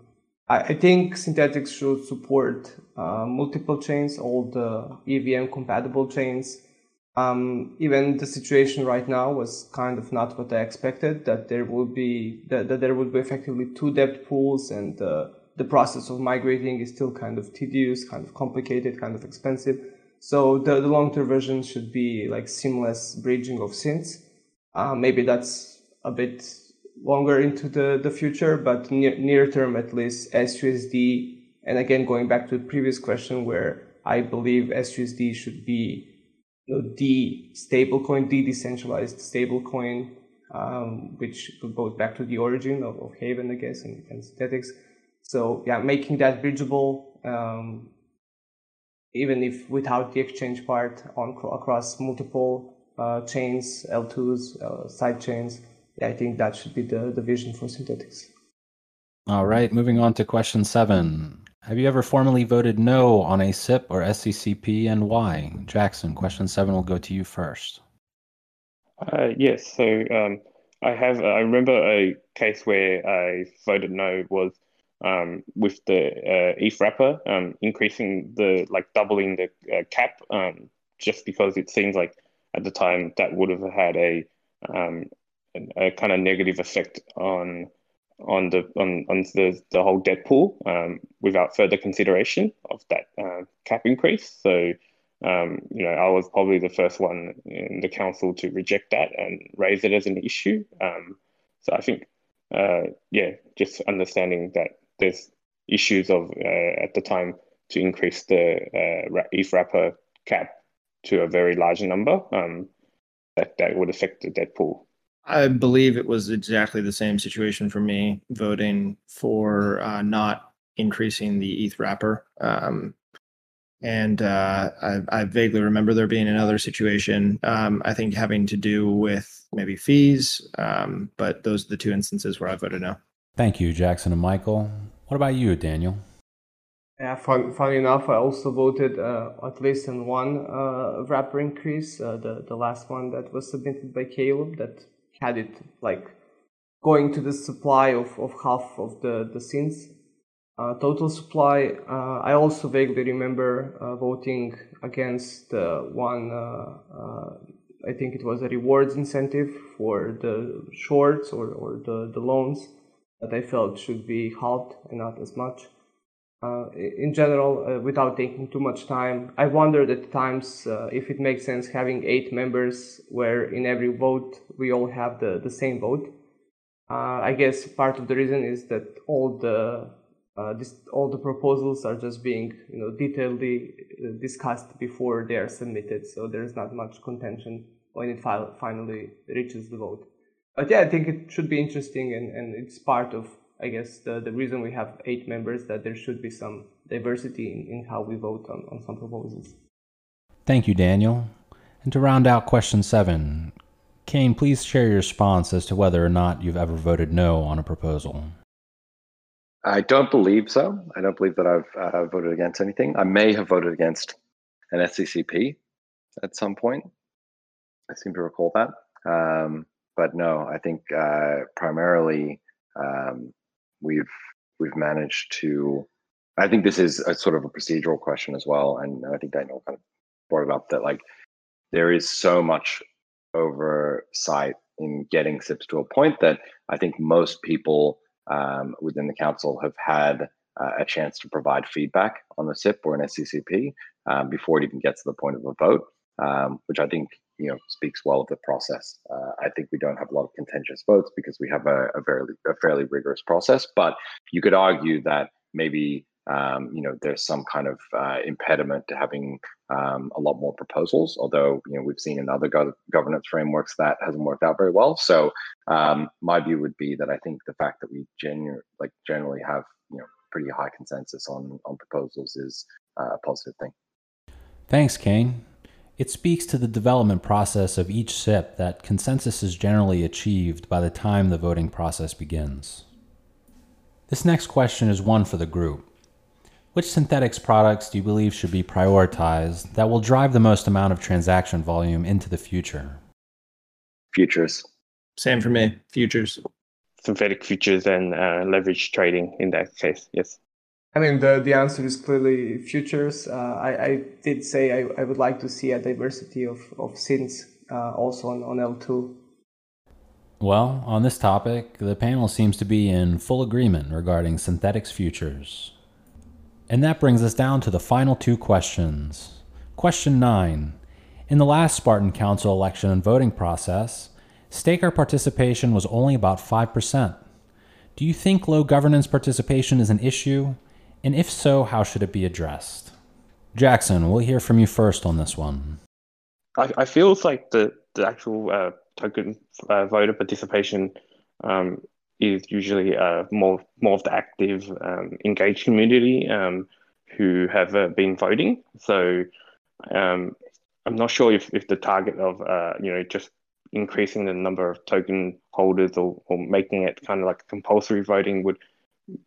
[SPEAKER 2] I, I, think Synthetix should support uh, multiple chains, all the EVM compatible chains. Um, even the situation right now was kind of not what I expected. That there would be that, that there would be effectively two debt pools, and uh, the process of migrating is still kind of tedious, kind of complicated, kind of expensive. So the, the long-term version should be like seamless bridging of synths. Uh, maybe that's a bit longer into the, the future, but near, near term at least, SUSD, and again, going back to the previous question where I believe SUSD should be you know, the stablecoin, the decentralized stablecoin, um, which goes back to the origin of, of Havven, I guess, and, and Synthetix. So yeah, making that bridgeable, um, even if without the exchange part on across multiple uh, chains, L2s, uh, side chains. I think that should be the, the vision for Synthetix.
[SPEAKER 1] All right, moving on to question seven. Have you ever formally voted no on a SIP or SCCP and why? Jackson, question seven will go to you first.
[SPEAKER 5] Uh, yes, so um, I have. I remember a case where I voted no was um, with the uh, ETH wrapper, um, increasing the like doubling the uh, cap, um, just because it seems like at the time that would have had a um, a, kind of negative effect on on the on, on the, the whole debt pool um, without further consideration of that uh, cap increase. So um, you know, I was probably the first one in the council to reject that and raise it as an issue. So I think, uh, yeah, just understanding that there's issues of uh, at the time to increase the uh, ETH wrapper cap to a very large number, um, that that would affect the debt pool.
[SPEAKER 4] I believe it was exactly the same situation for me voting for uh, not increasing the ETH wrapper. Um, and uh, I, I, vaguely remember there being another situation, um, I think having to do with maybe fees, um, but those are the two instances where I voted no.
[SPEAKER 1] Thank you, Jackson and Michael. What about you, Danijel?
[SPEAKER 2] Yeah, fun, funny enough, I also voted uh, at least in one uh, wrapper increase, uh, the, the last one that was submitted by Caleb that had it like going to the supply of, of half of the, the synths. Uh, total supply, uh, I also vaguely remember uh, voting against one, I think it was a rewards incentive for the shorts or, or the, the loans that I felt should be halved and not as much. Uh, in general, uh, without taking too much time, I wondered at times uh, if it makes sense having eight members where in every vote we all have the, the same vote. Uh, I guess part of the reason is that all the uh, this, all the proposals are just being you know detailedly discussed before they are submitted, so there's not much contention when it fi- finally reaches the vote but yeah, I think it should be interesting, and, and it's part of, I guess, the, the reason we have eight members that there should be some diversity in, in how we vote on, on some proposals.
[SPEAKER 1] Thank you, Danijel. And to round out question seven, Kain, please share your response as to whether or not you've ever voted no on a proposal.
[SPEAKER 3] I don't believe so. I don't believe that I've uh, voted against anything. I may have voted against an SCCP at some point. I seem to recall that. Um, but no, I think uh, primarily um, we've we've managed to. I think this is a sort of a procedural question as well, and I think Danijel kind of brought it up that like there is so much oversight in getting SIPs to a point that I think most people um, within the council have had uh, a chance to provide feedback on the SIP or an SCCP um, before it even gets to the point of a vote, um, which I think you know speaks well of the process. Uh, I think we don't have a lot of contentious votes because we have a, a very a fairly rigorous process. But you could argue that maybe um, you know there's some kind of uh, impediment to having um, a lot more proposals. Although you know we've seen in other go- governance frameworks that hasn't worked out very well. So um, my view would be that I think the fact that we genu- like generally have you know pretty high consensus on on proposals is uh, a positive thing.
[SPEAKER 1] Thanks, Kain. It speaks to the development process of each SIP that consensus is generally achieved by the time the voting process begins. This next question is one for the group. Which Synthetix products do you believe should be prioritized that will drive the most amount of transaction volume into the future?
[SPEAKER 3] Futures.
[SPEAKER 4] Same for me. Futures.
[SPEAKER 5] Synthetic futures and uh, leverage trading in that case, yes.
[SPEAKER 2] I mean, the, the answer is clearly futures. Uh, I, I did say I, I would like to see a diversity of, of synths uh, also on, on L2.
[SPEAKER 1] Well, on this topic, the panel seems to be in full agreement regarding Synthetix futures. And that brings us down to the final two questions. Question 9. In the last Spartan Council election and voting process, staker participation was only about 5%. Do you think low governance participation is an issue? And if so, how should it be addressed? Jackson, we'll hear from you first on this one.
[SPEAKER 5] I, I feel like the, the actual uh, token uh, voter participation um, is usually uh, more more of the active, um, engaged community um, who have uh, been voting. So um, I'm not sure if, if the target of uh, you know just increasing the number of token holders or, or making it kind of like compulsory voting would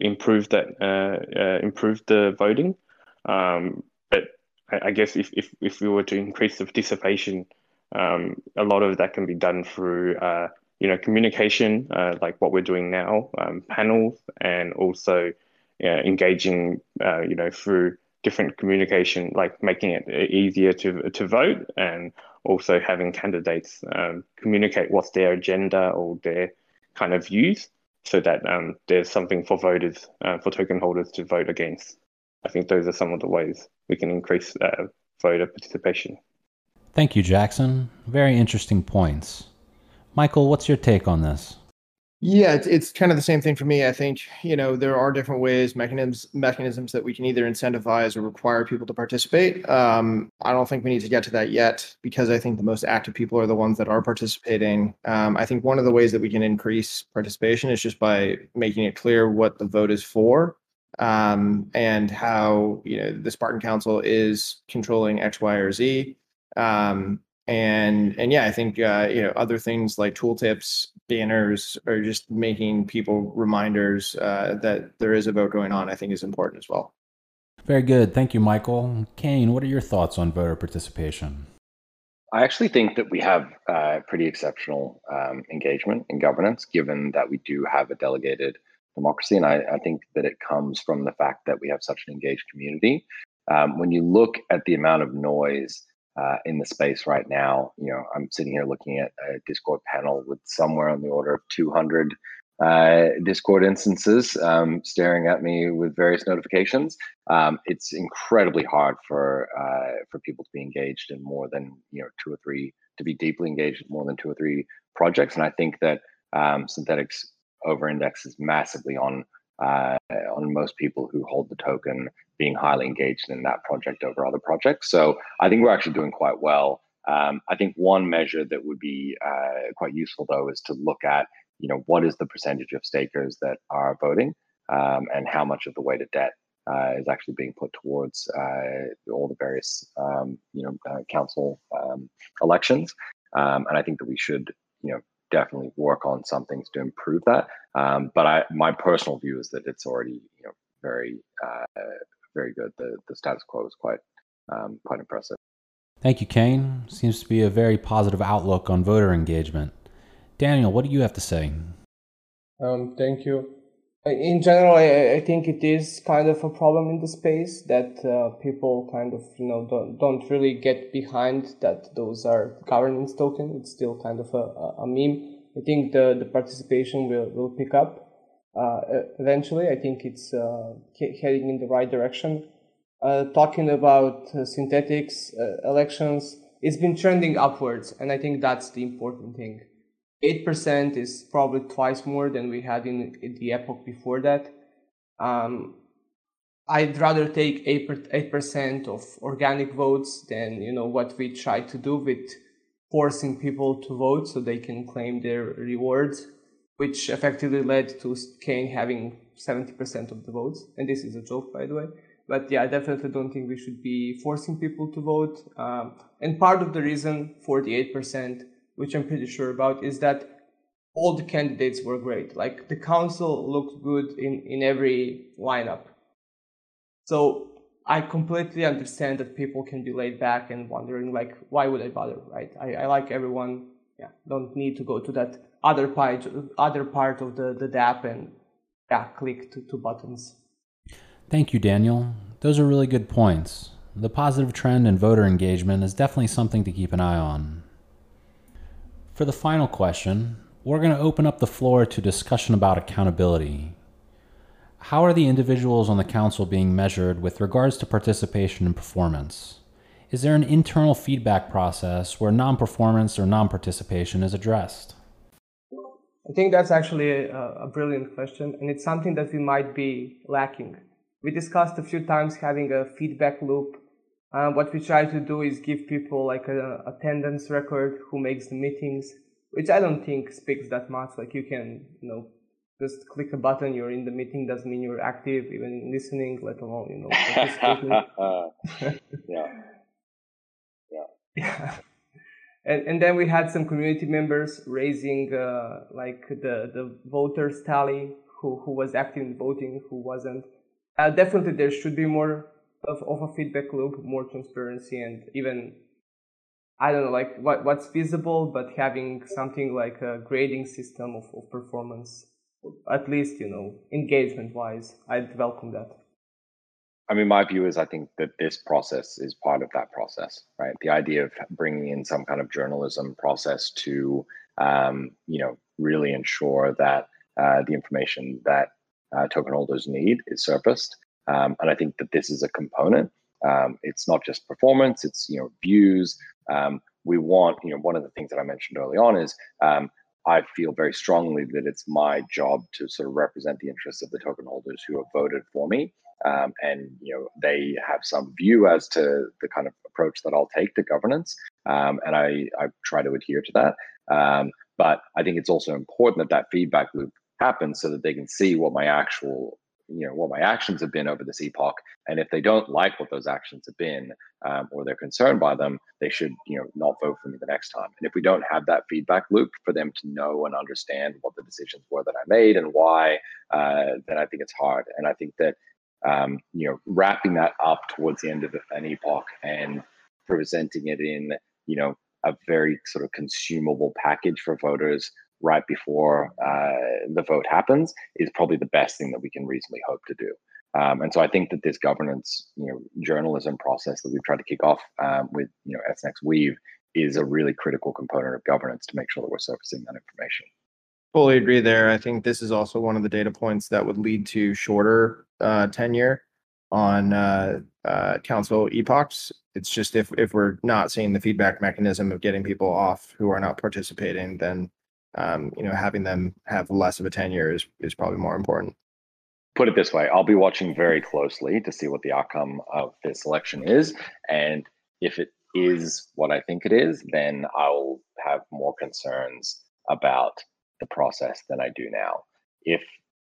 [SPEAKER 5] improve that uh, uh, the voting. Um, but I, I, guess if, if if we were to increase the participation, um, a lot of that can be done through uh, you know communication, uh, like what we're doing now, um, panels, and also engaging you know through different communication, like making it easier to to vote, and also having candidates um, communicate what's their agenda or their kind of views so that um, there's something for voters, uh, for token holders to vote against. I think those are some of the ways we can increase uh, voter participation.
[SPEAKER 1] Thank you, Jackson. Very interesting points. Michael, what's your take on this?
[SPEAKER 4] Yeah, it's, it's kind of the same thing for me. I think you know there are different ways, mechanisms, mechanisms that we can either incentivize or require people to participate. Um, I don't think we need to get to that yet because I think the most active people are the ones that are participating. Um, I think one of the ways that we can increase participation is just by making it clear what the vote is for um, and how you know the Spartan Council is controlling X, Y, or Z. Um, and and yeah i think uh, you know other things like tooltips banners or just making people reminders uh, that there is a vote going on i think is important as well.
[SPEAKER 1] Very good. Thank you michael. Kain what are your thoughts on voter participation?
[SPEAKER 3] I actually think that we have uh, pretty exceptional um, engagement in governance given that we do have a delegated democracy. And I, I, think that it comes from the fact that we have such an engaged community. Um, when you look at the amount of noise uh, in the space right now. You know, I'm sitting here looking at a Discord panel with somewhere on the order of 200 uh, Discord instances um, staring at me with various notifications. Um, it's incredibly hard for uh, for people to be engaged in more than you know two or three to be deeply engaged in more than two or three projects, and I think that um, Synthetix over indexes massively on uh, on most people who hold the token being highly engaged in that project over other projects. So I think we're actually doing quite well. Um, I think one measure that would be uh, quite useful though is to look at you know what is the percentage of stakers that are voting um, and how much of the weighted debt uh, is actually being put towards uh, all the various um, you know uh, council um, elections. Um, and I think that we should you know definitely work on some things to improve that. Um, but I, my personal view is that it's already you know very uh, very good. The the status quo is quite um, quite impressive.
[SPEAKER 1] Thank you, Kain. Seems to be a very positive outlook on voter engagement. Danijel, what do you have to say?
[SPEAKER 2] Um, thank you. In general, I, I, think it is kind of a problem in the space that uh, people kind of you know don't, don't really get behind that those are governance token. It's still kind of a, a meme. I think the, the participation will, will pick up uh, eventually. I think it's uh, heading in the right direction. Uh, talking about uh, Synthetix uh, elections, it's been trending upwards, and I think that's the important thing. 8% is probably twice more than we had in, the epoch before that. Um, I'd rather take 8%, 8% of organic votes than you know what we try to do with forcing people to vote so they can claim their rewards, which effectively led to Kain having 70% of the votes. And this is a joke, by the way. But yeah, I definitely don't think we should be forcing people to vote. Um, and part of the reason for the 8% which I'm pretty sure about, is that all the candidates were great. Like the council looked good in, in every lineup. So I completely understand that people can be laid back and wondering like, why would I bother, right? I, I like everyone. Yeah, don't need to go to that other part, other part of the, the DApp and yeah, click two, two buttons.
[SPEAKER 1] Thank you, Danijel. Those are really good points. The positive trend in voter engagement is definitely something to keep an eye on. For the final question, we're going to open up the floor to discussion about accountability. How are the individuals on the council being measured with regards to participation and performance? Is there an internal feedback process where non performance or non participation is addressed?
[SPEAKER 2] I think that's actually a, a, brilliant question, and it's something that we might be lacking. We discussed a few times having a feedback loop uh, what we try to do is give people like a attendance record who makes the meetings, which I don't think speaks that much. Like you can, you know, just click a button, you're in the meeting, doesn't mean you're active, even listening, let alone, you know, participating.
[SPEAKER 3] yeah.
[SPEAKER 2] Yeah. Yeah. And, and then we had some community members raising uh, like the, the voters tally, who, who was active in voting, who wasn't. Uh, definitely there should be more of, of a feedback loop, more transparency, and even I don't know, like what what's feasible, but having something like a grading system of, of performance, at least you know, engagement wise, I'd welcome that.
[SPEAKER 3] I mean, my view is I think that this process is part of that process, right? The idea of bringing in some kind of journalism process to, um, you know, really ensure that uh, the information that uh, token holders need is surfaced um, and I think that this is a component. Um, it's not just performance; it's you know views. Um, we want you know one of the things that I mentioned early on is um, I feel very strongly that it's my job to sort of represent the interests of the token holders who have voted for me. Um, and you know they have some view as to the kind of approach that I'll take to governance, um, and I, I try to adhere to that. but I think it's also important that that feedback loop happens so that they can see what my actual you know what my actions have been over this epoch and if they don't like what those actions have been um, or they're concerned by them they should you know not vote for me the next time. And if we don't have that feedback loop for them to know and understand what the decisions were that i made and why uh, then i think it's hard. And i think that um, you know wrapping that up towards the end of an epoch and presenting it in you know a very sort of consumable package for voters right before uh, the vote happens is probably the best thing that we can reasonably hope to do. Um, and so I think that this governance, you know, journalism process that we've tried to kick off um, with, you know, SNX Weave is a really critical component of governance to make sure that we're surfacing that information.
[SPEAKER 4] Fully agree there. I think this is also one of the data points that would lead to shorter uh, tenure on uh, uh, council epochs. It's just if if we're not seeing the feedback mechanism of getting people off who are not participating, then um, you know, having them have less of a tenure is is probably more important.
[SPEAKER 3] Put it this way, I'll be watching very closely to see what the outcome of this election is, and if it is what I think it is, then I'll have more concerns about the process than I do now. If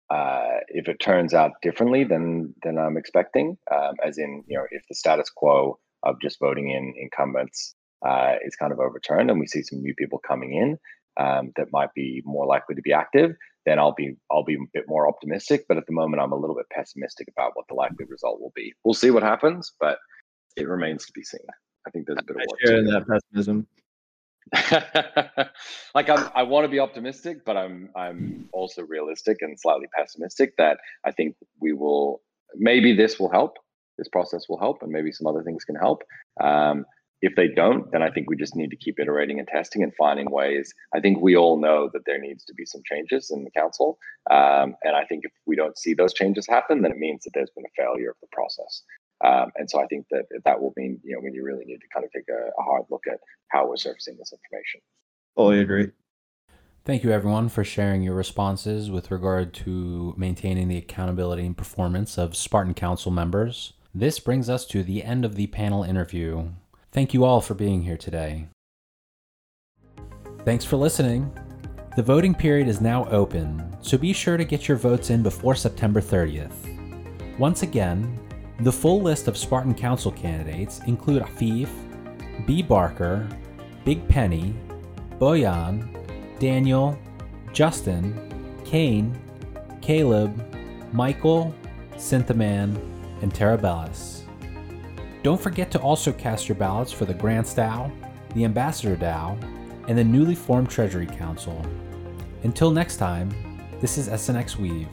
[SPEAKER 3] uh, if it turns out differently than than I'm expecting, um, as in you know if the status quo of just voting in incumbents uh, is kind of overturned and we see some new people coming in, um, that might be more likely to be active, then I'll be I'll be a bit more optimistic. But at the moment, I'm a little bit pessimistic about what the likely result will be. We'll see what happens, but it remains to be seen. I think there's a bit of work.
[SPEAKER 4] I share that pessimism.
[SPEAKER 3] like I'm, I want to be optimistic, but I'm I'm also realistic and slightly pessimistic that I think we will maybe this will help. This process will help, and maybe some other things can help. Um, if they don't, then I think we just need to keep iterating and testing and finding ways. I think we all know that there needs to be some changes in the council. Um, and I think if we don't see those changes happen, then it means that there's been a failure of the process. Um, and so I think that that will mean, you know, when you really need to kind of take a, a hard look at how we're surfacing this information.
[SPEAKER 4] Fully agree.
[SPEAKER 1] Thank you, everyone, for sharing your responses with regard to maintaining the accountability and performance of Spartan Council members. This brings us to the end of the panel interview. Thank you all for being here today. Thanks for listening. The voting period is now open, so be sure to get your votes in before September 30th. Once again, the full list of Spartan Council candidates include Afif, B. Barker, Big Penny, Boyan, Danijel, Justin, Kain, Caleb, Michael, Synthaman, and Terabellis. Don't forget to also cast your ballots for the Grants DAO, the Ambassador DAO, and the newly formed Treasury Council. Until next time, this is SNX Weave.